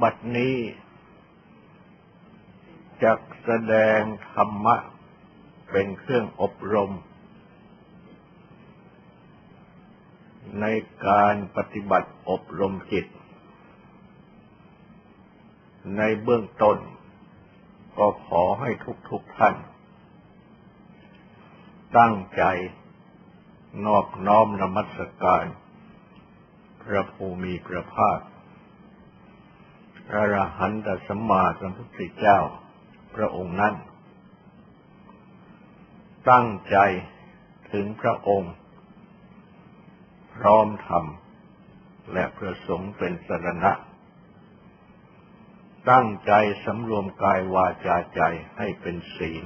บัดนี้จักแสดงธรรมะเป็นเครื่องอบรม ในการปฏิบัติอบรมจิต ในเบื้องต้น ก็ขอให้ทุกๆทท่าน ตั้งใจนอบน้อมนมัสการ พระภูมิพระภาค พระรหันตสัมมาสัมพุทธเจ้า พระองค์นั้น ตั้งใจถึงพระองค์ พร้อมธรรม และประสงค์เป็นสรณะ ตั้งใจสำรวมกายวาจาใจให้เป็นศีล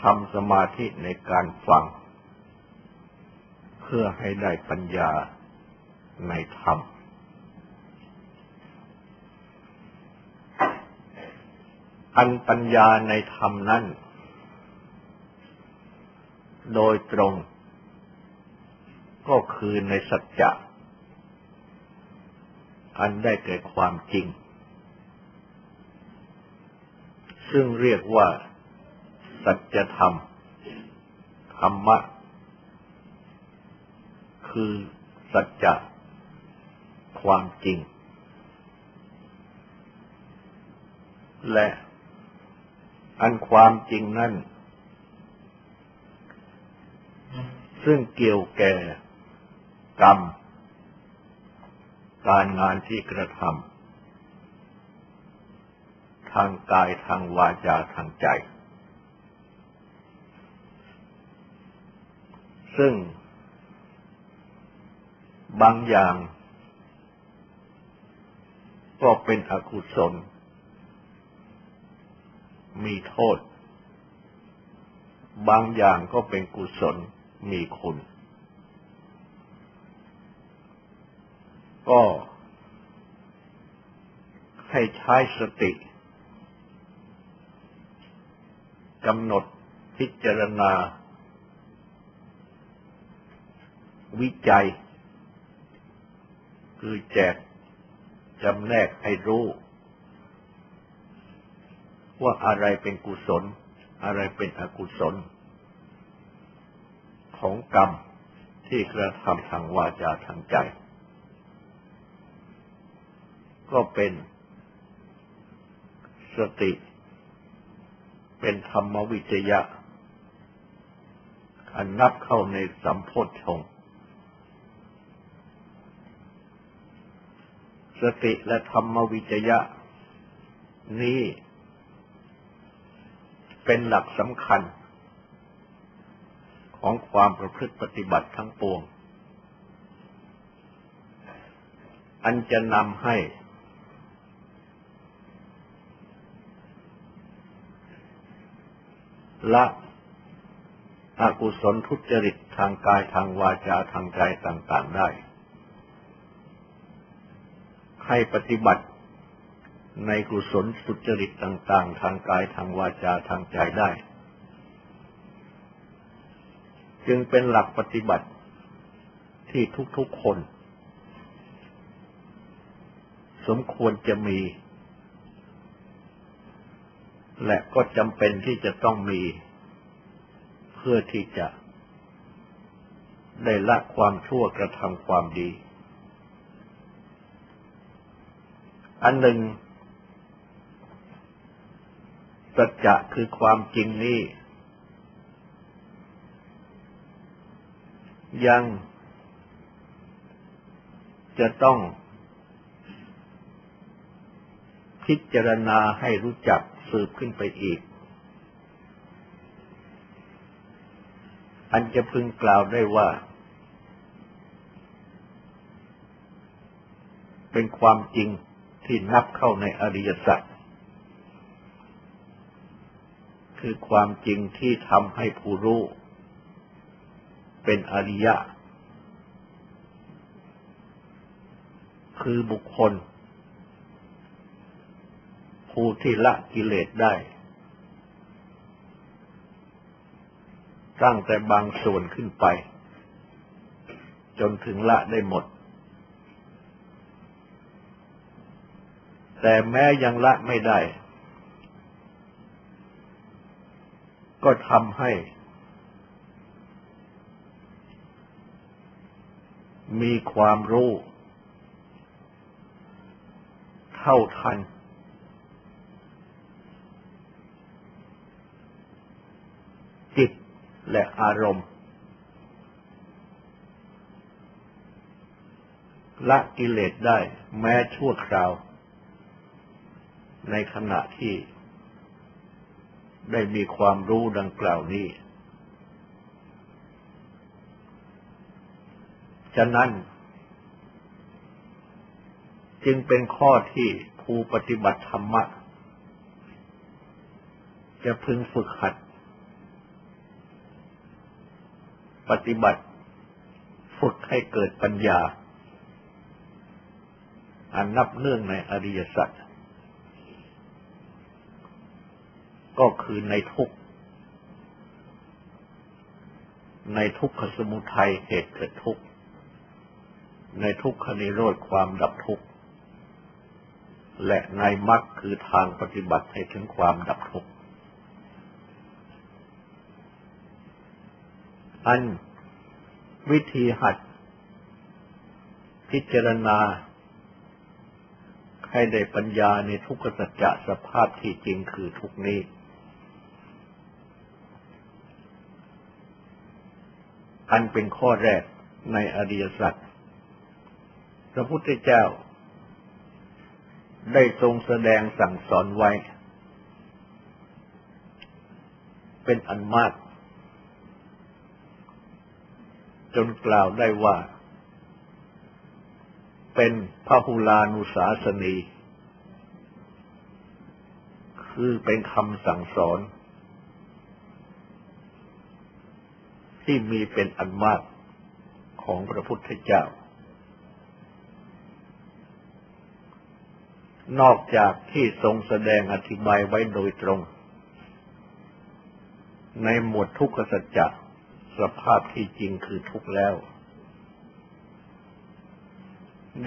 ทำสมาธิในการฟัง เพื่อให้ได้ปัญญาในธรรม อันปัญญาในธรรมนั้น โดยตรง ก็คือในสัจจะ อันได้แก่ความจริง ซึ่งเรียกว่า สัจธรรม ธรรมะ คือสัจจะความจริง และ อันความจริงนั่น ซึ่งเกี่ยวแก่กรรม การงานที่กระทำทางกายทางวาจาทางใจ ซึ่งบางอย่างก็เป็นอกุศล มีโทษ บางอย่างก็เป็นกุศลมีคุณ ก็ให้ใช้สติกำหนดพิจารณา วิจัย คือแจกจำแนกให้รู้ ว่าอะไรเป็นกุศล อะไรเป็นอกุศล ของกรรมที่กระทำทางวาจาทางใจ ก็เป็นสติ เป็นธรรมวิจยะอันนับเข้าในสัมโพธชงสติและธรรมวิจยะ นี้ เป็นหลักสำคัญ ของความประพฤติปฏิบัติทั้งปวง อันจะนำให้ ละอกุศลทุจริตทางกายทางวาจาทางใจต่าง ๆได้ ให้ปฏิบัติ ในกุศลสุจริตต่าง ๆ ทางกายทางวาจาทางใจได้ จึงเป็นหลักปฏิบัติที่ทุก ๆ คน สมควรจะมี และก็จำเป็นที่จะต้องมี เพื่อที่จะ ได้ละความชั่วกระทำความดี อันหนึ่ง สัจจะคือความจริงนี้ ยังจะต้องพิจารณาให้รู้จักสืบขึ้นไปอีก อันจะพึงกล่าวได้ว่า เป็นความจริงที่นับเข้าในอริยสัจ คือความจริงที่ทำให้ผู้รู้เป็นอริยะ คือบุคคล ผู้ที่ละกิเลสได้ ตั้งแต่บางส่วนขึ้นไป จนถึงละได้หมด แต่แม้ยังละไม่ได้ ก็ทำให้ มีความรู้ เท่าทัน จิตและอารมณ์ ละกิเลสได้แม้ชั่วคราว ในขณะที่ ได้มีความรู้ดังกล่าวนี้ ฉะนั้น จึงเป็นข้อที่ผู้ปฏิบัติธรรมะ จะพึงฝึกหัด ปฏิบัติฝึกให้เกิดปัญญา อันนับเนื่องในอริยสัจ ก็คือในทุก ในทุกขสมุทัยเหตุเกิดทุกข์ในทุกขนิโรธความดับทุกข์และในมรรคคือทางปฏิบัติให้ถึงความดับทุกข์อันวิธีหัด พิจารณาให้ได้ปัญญาในทุกขสัจจะสภาพที่จริงคือทุกนี้ อันเป็นข้อแรกในอริยสัจพระพุทธเจ้า ได้ทรงแสดงสั่งสอนไว้ เป็นอันมาก จนกล่าวได้ว่า เป็นพระหุลานุสาสนี คือเป็นคำสั่งสอน ที่มีเป็นอันมากของพระพุทธเจ้า นอกจากที่ทรงแสดงอธิบายไว้โดยตรง ในหมวดทุกขสัจจะสภาพที่จริงคือทุกแล้ว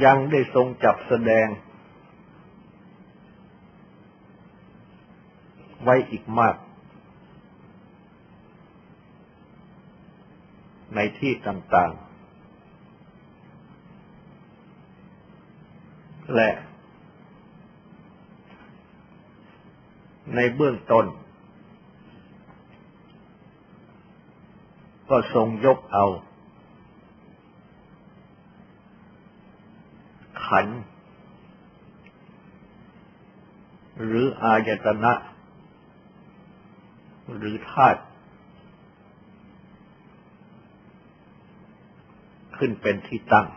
ยังได้ทรงจับแสดง ไว้อีกมาก ในที่ต่างๆ และ ในเบื้องต้น ก็ทรงยกเอา ขัน หรืออายตนะ หรือธาตุ ขึ้นเป็นที่ตั้ง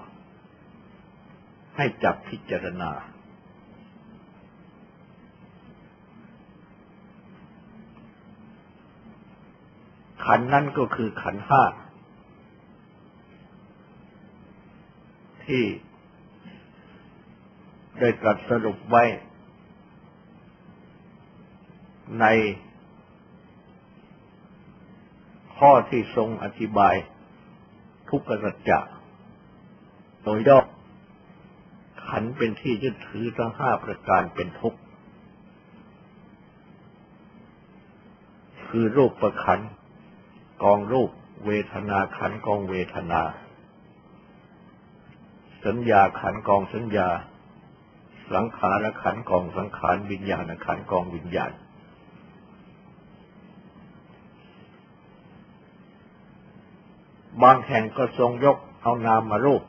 ให้จับพิจารณา ขันนั่นก็คือขันห้าที่ได้ตรัสสรุปไว้ ในข้อที่ทรงอธิบายทุกขสัจจะ โดยย่อขันเป็นที่ยึดถือทั้งห้าประการเป็นทุกข์คือรูปประขันกองรูป เวทนาขันกองเวทนา สัญญาขันกองสัญญา สังขารขันกองสังขารวิญญาณขันกองวิญญาณบางแห่งก็ทรงยกเอานามมารูป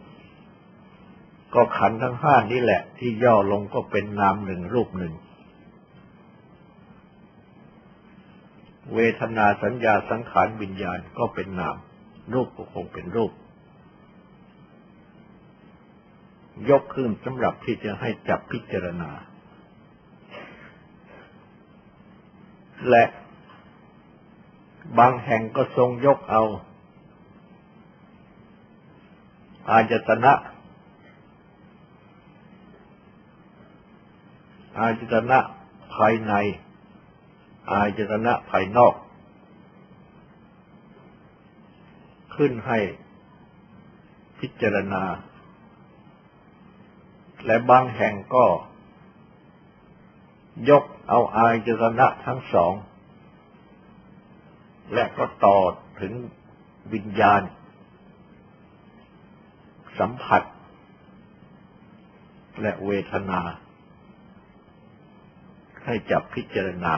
ก็ขันทั้งห้านี่แหละ ที่ย่อลงก็เป็นนามหนึ่งรูปหนึ่ง เวทนาสัญญาสังขารวิญญาณก็เป็นนาม รูปก็คงเป็นรูป ยกขึ้นสำหรับที่จะให้จับพิจารณา และบางแห่งก็ทรงยกเอา อาจตนะ อาจตนะภายใน อาจตนะภายนอก ขึ้นให้พิจารณา และบางแห่งก็ ยกเอาอายจตนะทั้งสอง และก็ต่อถึงวิญญาณ สัมผัส และเวทนา ให้จับพิจารณา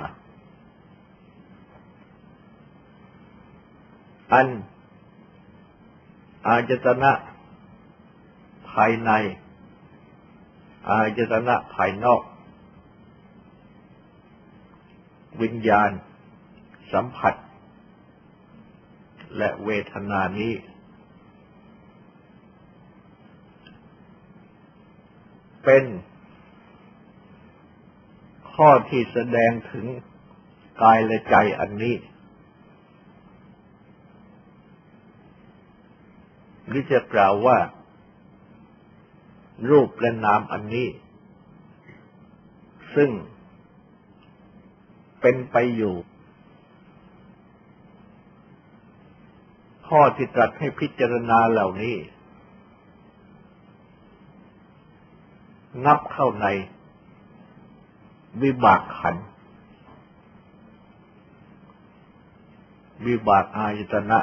อัน อาจตนะ ภายใน อาจตนะภายนอก วิญญาณ สัมผัส และเวทนานี้เป็น ข้อที่แสดงถึงกายและใจอันนี้หรือจะกล่าวว่า รูปและนามอันนี้ ซึ่งเป็นไปอยู่ ข้อที่ตรัสให้พิจารณาเหล่านี้ นับเข้าใน วิบากขัน วิบากอายตนะ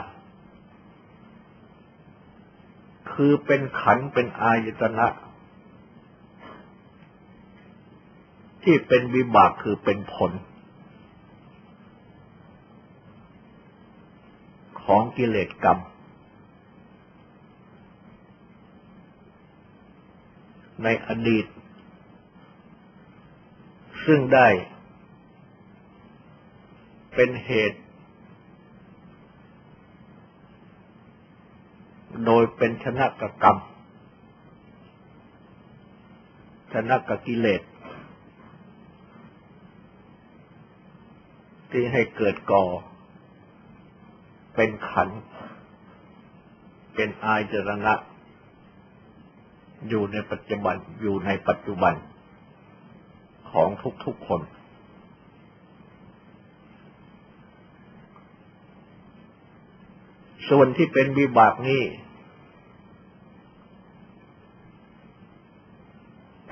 คือเป็นขันเป็นอายตนะ ที่เป็นวิบากคือเป็นผล ของกิเลสกรรมในอดีต ซึ่งได้ เป็นเหตุ โดยเป็นชนะกกรรม ชนะกกิเลสที่ให้เกิดก่อ เป็นขัน เป็นอายจรณะ อยู่ในปัจจุบันอยู่ในปัจจุบัน ของทุกๆคน ส่วนที่เป็นวิบากนี้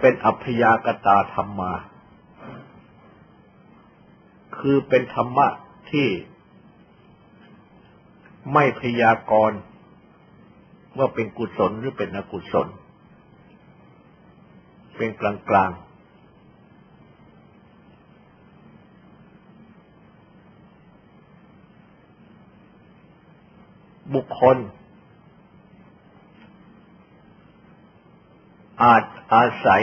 เป็นอัพยากตาธรรมา คือเป็นธรรมะที่ไม่พยากรณ์ว่าเป็นกุศลหรือเป็นอกุศล เป็นกลางกลาง บุคคล อาจอาศัย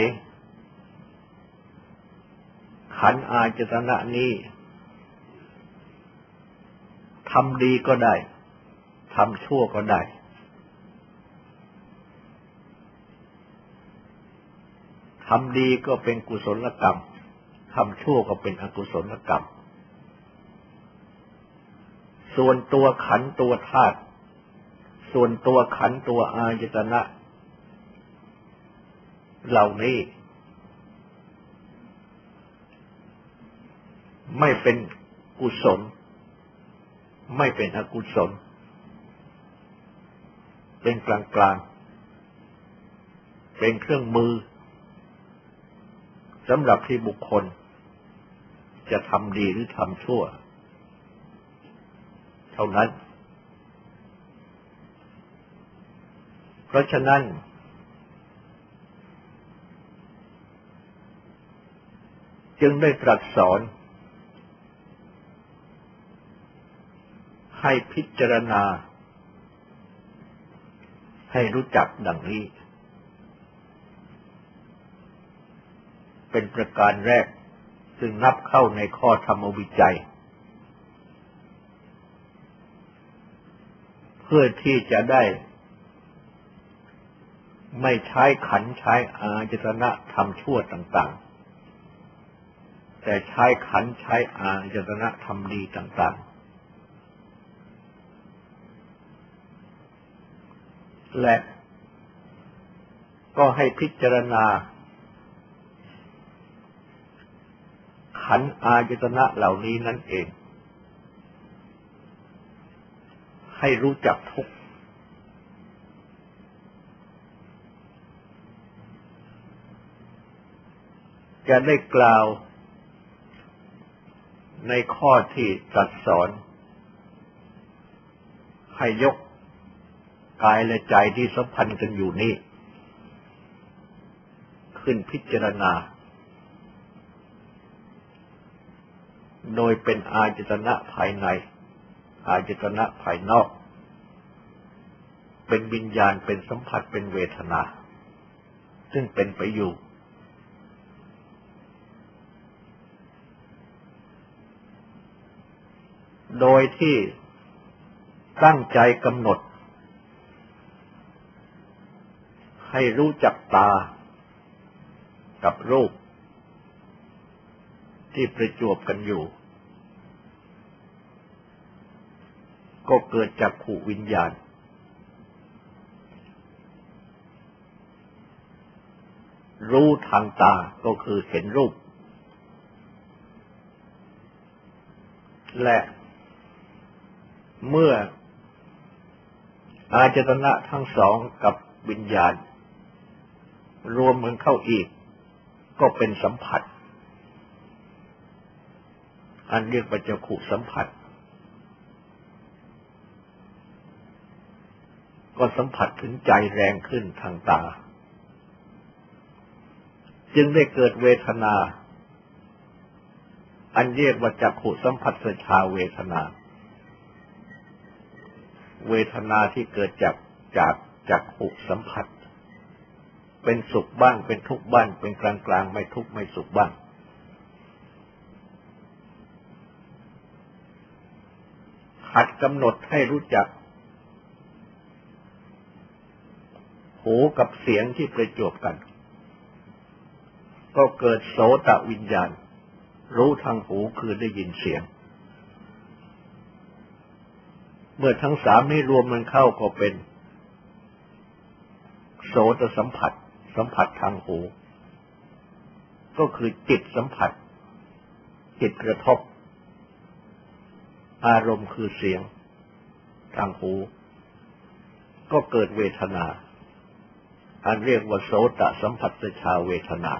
ขันอาจตนะนี้ทำดีก็ได้ทำชั่วก็ได้ ทำดีก็เป็นกุศลกรรม ทำชั่วก็เป็นอกุศลกรรม ส่วนตัวขันตัวธาตุ ส่วนตัวขันตัวอายตนะ เหล่านี้ ไม่เป็นกุศล ไม่เป็นอกุศล เป็นกลางกลางเป็นเครื่องมือสำหรับที่บุคคล จะทำดีหรือทำชั่ว เท่านั้น เพราะฉะนั้น จึงได้ตรัสสอน ให้พิจารณา ให้รู้จักดังนี้ เป็นประการแรกซึ่งนับเข้าในข้อธรรมวิจัย เพื่อที่จะได้ ไม่ใช้ขันใช้อาจตนะทำชั่วต่างๆ แต่ใช้ขันใช้อาจตนะทำดีต่างๆ และก็ให้พิจารณา ขันอาจตนะเหล่านี้นั่นเอง ให้รู้จักทุก จะได้กล่าวในข้อที่ตรัสสอน ให้ยกกายและใจที่สัมพันธ์กันอยู่นี้ ขึ้นพิจารณา โดยเป็นอาจตนะภายใน อาจตนะภายนอก เป็นวิญญาณเป็นสัมผัสเป็นเวทนา ซึ่งเป็นไปอยู่ โดยที่ตั้งใจกำหนด ให้รู้จักตากับรูป ที่ประจวบกันอยู่ ก็เกิดจากขู่วิญญาณ รู้ทางตาก็คือเห็นรูป และ เมื่อ อาจตนะทั้งสองกับวิญญาณ รวมมันเข้าอีก ก็เป็นสัมผัส อันเรียกว่าจักขุสัมผัส ก็สัมผัสถึงใจแรงขึ้นทางตา จึงได้เกิดเวทนา อันเรียกว่าจักขุสัมผัสสชาเวทนาเเวทนาที่เกิดจากจากจักขุสัมผัส เป็นสุขบ้าง เป็นทุกข์บ้าง เป็นกลางกลางไม่ทุกข์ไม่สุขบ้าง หัดกำหนดให้รู้จัก หูกับเสียงที่ประจวบกัน ก็เกิดโสตวิญญาณ รู้ทางหูคือได้ยินเสียง เมื่อทั้งสามนี้รวมมันเข้าก็เป็น โสตสัมผัส สัมผัสทางหู ก็คือจิตสัมผัส จิตกระทบ อารมณ์คือเสียง ทางหู ก็เกิดเวทนา อันเรียกว่าโสตสัมผัสชาเวทนา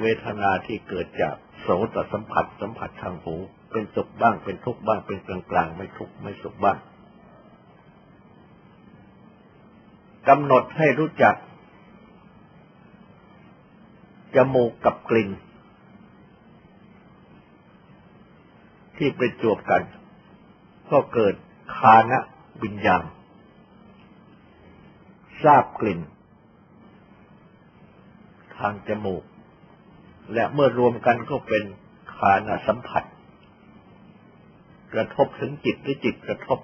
เวทนาที่เกิดจากโสตสัมผัสสัมผัสทางหู เป็นสุขบ้าง เป็นทุกข์บ้าง เป็นกลางกลางไม่ทุกข์ไม่สุขบ้างกำหนดให้รู้จักจมูกกับกลิ่น ที่ประจวบกัน ก็เกิดคานะวิญญาณทราบกลิ่น ทางจมูก และเมื่อรวมกันก็เป็นคานะสัมผัส กระทบถึงจิตหรือจิตกระทบ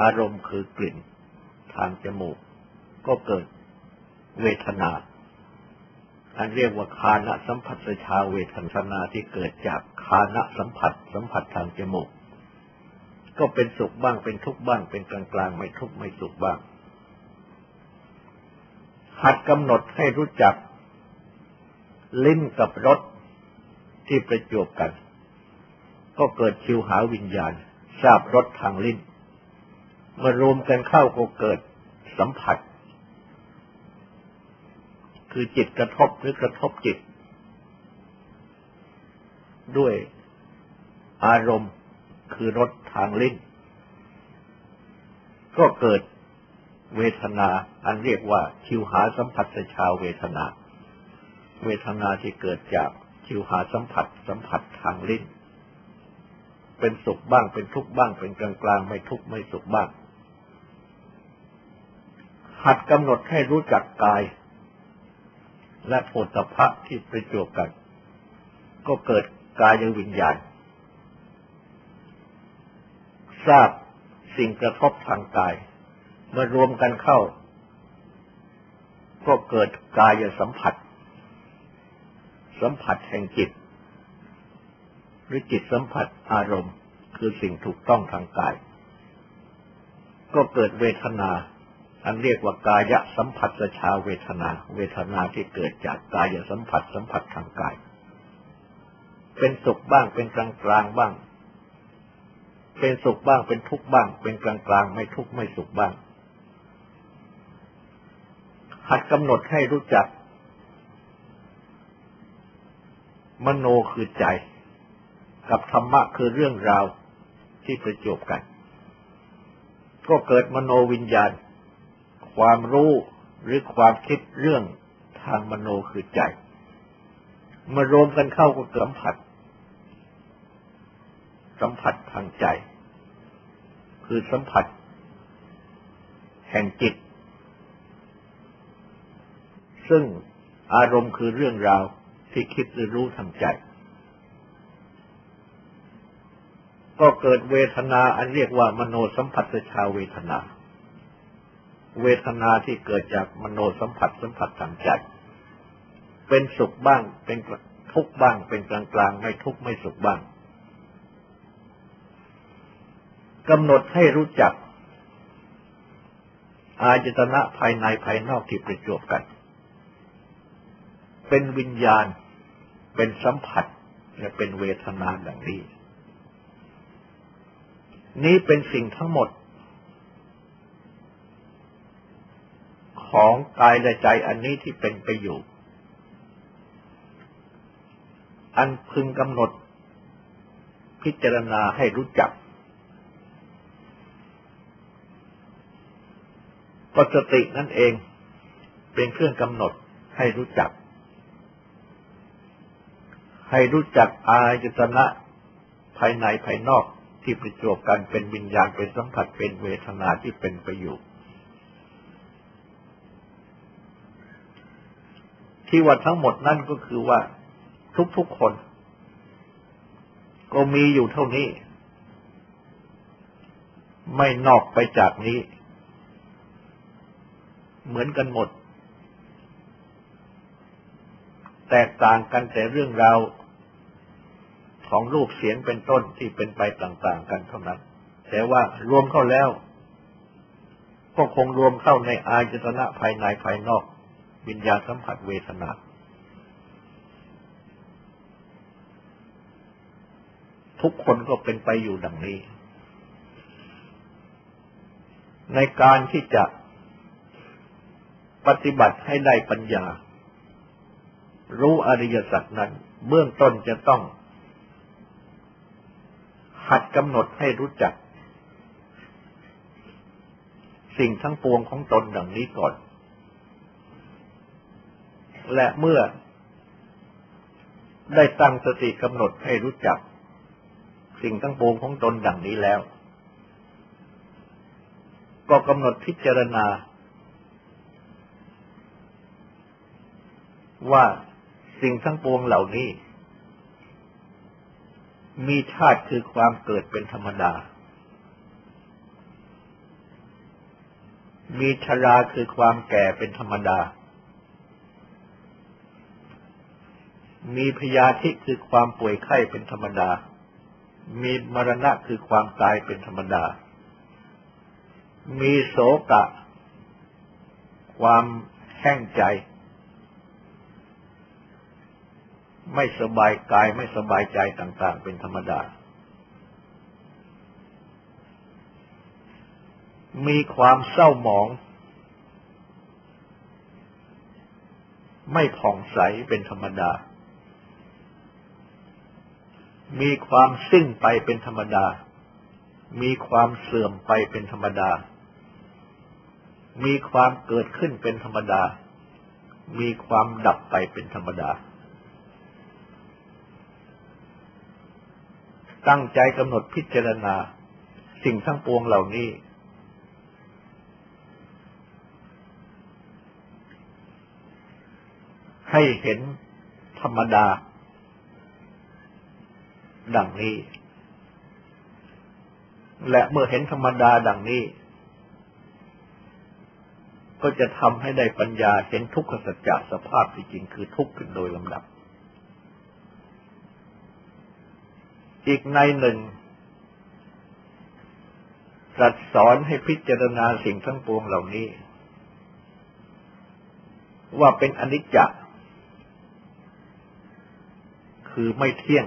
อารมณ์คือกลิ่น ทางจมูก ก็เกิดเวทนา อันเรียกว่าคานะสัมผัสชาเวทนาที่เกิดจากคานะสัมผัส สัมผัสทางจมูก ก็เป็นสุขบ้างเป็นทุกข์บ้างเป็นกลางกลางไม่ทุกข์ไม่สุขบ้าง หัดกำหนดให้รู้จักลิ้นกับรสที่ประจวบกัน ก็เกิดชิวหาวิญญาณทราบรสทางลิ้น เมื่อรวมกันเข้าก็เกิดสัมผัส คือจิตกระทบหรือกระทบจิต ด้วยอารมณ์คือรสทางลิ้น ก็เกิดเวทนาอันเรียกว่าชิวหาสัมผัสชาวเวทนา เวทนาที่เกิดจากชิวหาสัมผัสสัมผัสทางลิ้น เป็นสุขบ้าง เป็นทุกข์บ้าง เป็นกลางกลางไม่ทุกข์ไม่สุขบ้าง หัดกำหนดให้รู้จักกาย และโพธพะที่ประจวบกัน ก็เกิดกายวิญญาณ ทราบสิ่งกระทบทางกาย เมื่อรวมกันเข้า ก็เกิดกายสัมผัส สัมผัสแห่งจิต รือจิตสัมผัสอารมณ์ คือสิ่งถูกต้องทางกาย ก็เกิดเวทนา อันเรียกว่ากายสัมผัสชาเวทนา เวทนาที่เกิดจากกายสัมผัสสัมผัสทางกาย เป็นสุขบ้างเป็นกลางกลางบ้าง เป็นสุขบ้างเป็นทุกข์บ้าง เป็นกลางกลางไม่ทุกข์ไม่สุขบ้างหัดกำหนดให้รู้จัก มโนคือใจ กับธรรมะคือเรื่องราวที่ประจบกัน ก็เกิดมโนวิญญาณ ความรู้หรือความคิดเรื่องทางมโนคือใจมารวมกันเข้าก็สัมผัส สัมผัสทางใจ คือสัมผัส แห่งจิต ซึ่งอารมณ์คือเรื่องราวที่คิดหรือรู้ทางใจ ก็เกิดเวทนาอันเรียกว่ามโนสัมผัสชาเวทนา เวทนาที่เกิดจากมโนสัมผัสสัมผัสทางใจ เป็นสุขบ้างเป็นทุกข์บ้างเป็นกลางกลางไม่ทุกข์ไม่สุขบ้างกำหนดให้รู้จัก อาจตนะภายในภายนอกที่ประจบกัน เป็นวิญญาณ เป็นสัมผัสและเป็นเวทนาดังนี้ นี้เป็นสิ่งทั้งหมด ของกายและใจอันนี้ที่เป็นไปอยู่ อันพึงกำหนด พิจารณาให้รู้จัก ก็สตินั่นเองเป็นเครื่องกำหนดให้รู้จัก ให้รู้จักอายตนะภายในภายนอก ที่ประจวบกันเป็นวิญญาณเป็นสัมผัสเป็นเวทนาที่เป็นไปอยู่ที่ว่าทั้งหมดนั่นก็คือว่าทุกๆคน ก็มีอยู่เท่านี้ ไม่นอกไปจากนี้ เหมือนกันหมด แตกต่างกันแต่เรื่องราว ของรูปเสียงเป็นต้นที่เป็นไปต่าง ๆ กันเท่านั้น แต่ว่ารวมเข้าแล้ว ก็คงรวมเข้าในอายตนะภายในภายนอกวิญญาณสัมผัสเวทนา ทุกคนก็เป็นไปอยู่ดังนี้ ในการที่จะปฏิบัติให้ได้ปัญญา รู้อริยสัจนั้น เบื้องต้นจะต้อง หัดกำหนดให้รู้จัก สิ่งทั้งปวงของตนดังนี้ก่อน และเมื่อ ได้ตั้งสติกำหนดให้รู้จัก สิ่งทั้งปวงของตนดังนี้แล้ว ก็กำหนดพิจารณา ว่าสิ่งทั้งปวงเหล่านี้ มีชาติคือความเกิดเป็นธรรมดา มีชราคือความแก่เป็นธรรมดา มีพยาธิคือความป่วยไข้เป็นธรรมดา มีมรณะคือความตายเป็นธรรมดา มีโศกะ ความแห้งใจ ไม่สบายกายไม่สบายใจต่าง ๆ เป็นธรรมดา มีความเศร้าหมอง ไม่ผ่องใสเป็นธรรมดา มีความสิ้นไปเป็นธรรมดา มีความเสื่อมไปเป็นธรรมดา มีความเกิดขึ้นเป็นธรรมดา มีความดับไปเป็นธรรมดา ตั้งใจกำหนดพิจารณา สิ่งทั้งปวงเหล่านี้ ให้เห็นธรรมดา ดังนี้ และเมื่อเห็นธรรมดาดังนี้ ก็จะทำให้ได้ปัญญาเห็นทุกขสัจจะสภาพที่จริงคือทุกข์ขึ้นโดยลำดับ อีกในหนึ่งตรัสสอนให้พิจารณาสิ่งทั้งปวงเหล่านี้ ว่าเป็นอนิจจคือไม่เที่ยง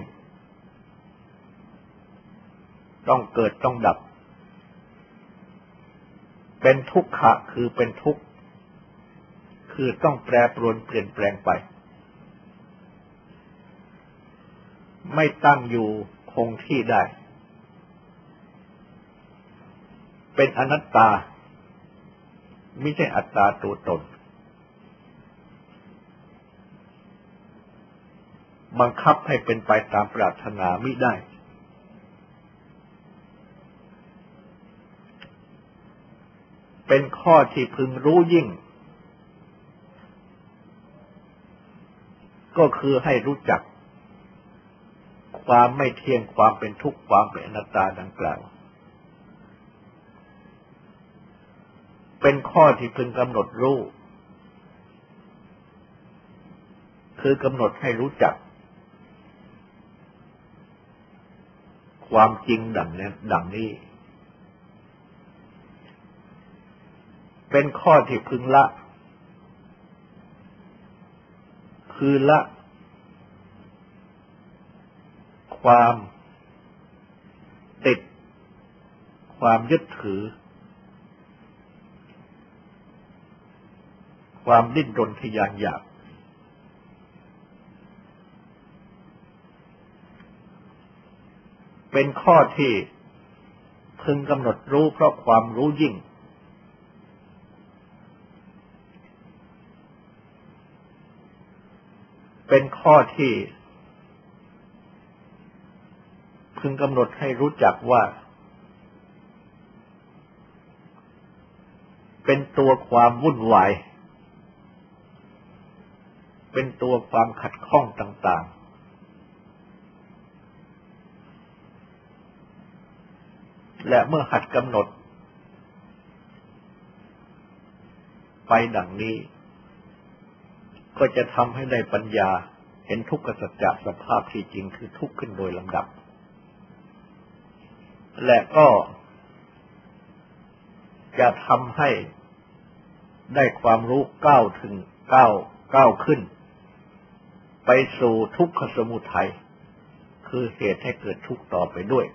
ต้องเกิดต้องดับ เป็นทุกขะคือเป็นทุกข์ คือต้องแปรปรวนเปลี่ยนแปลงไป ไม่ตั้งอยู่ คงที่ได้ เป็นอนัตตา ไม่ใช่อัตตาตัวตน บังคับให้เป็นไปตามปรารถนาไม่ได้ เป็นข้อที่พึงรู้ยิ่งก็คือให้รู้จัก ความไม่เที่ยงความเป็นทุกข์ความเป็นอนัตตาดังกล่าว เป็นข้อที่พึงกำหนดรู้ คือกำหนดให้รู้จัก ความจริงดังนี้ดังนี้ เป็นข้อที่พึงละ คือละ ความ ติด ความยึดถือ ความดิ้นรนทยานอยาก เป็นข้อที่พึงกำหนดรู้เพราะความรู้ยิ่ง เป็นข้อที่ พึงกำหนดให้รู้จักว่า เป็นตัวความวุ่นวาย เป็นตัวความขัดข้องต่าง ๆ และเมื่อหัดกำหนด ไปดังนี้ ก็จะทำให้ได้ปัญญาเห็นทุกขสัจจะสภาพที่จริงคือทุกข์ขึ้นโดยลำดับ และก็จะทำให้ได้ความรู้ก้าวถึงก้าวก้าวขึ้น ไปสู่ทุกขสมุทัยคือเหตุให้เกิดทุกข์ต่อไปด้วย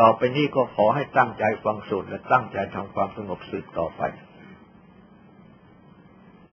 ต่อไปนี้ก็ขอให้ตั้งใจฟังสูตรและตั้งใจทำความสงบสืบต่อไป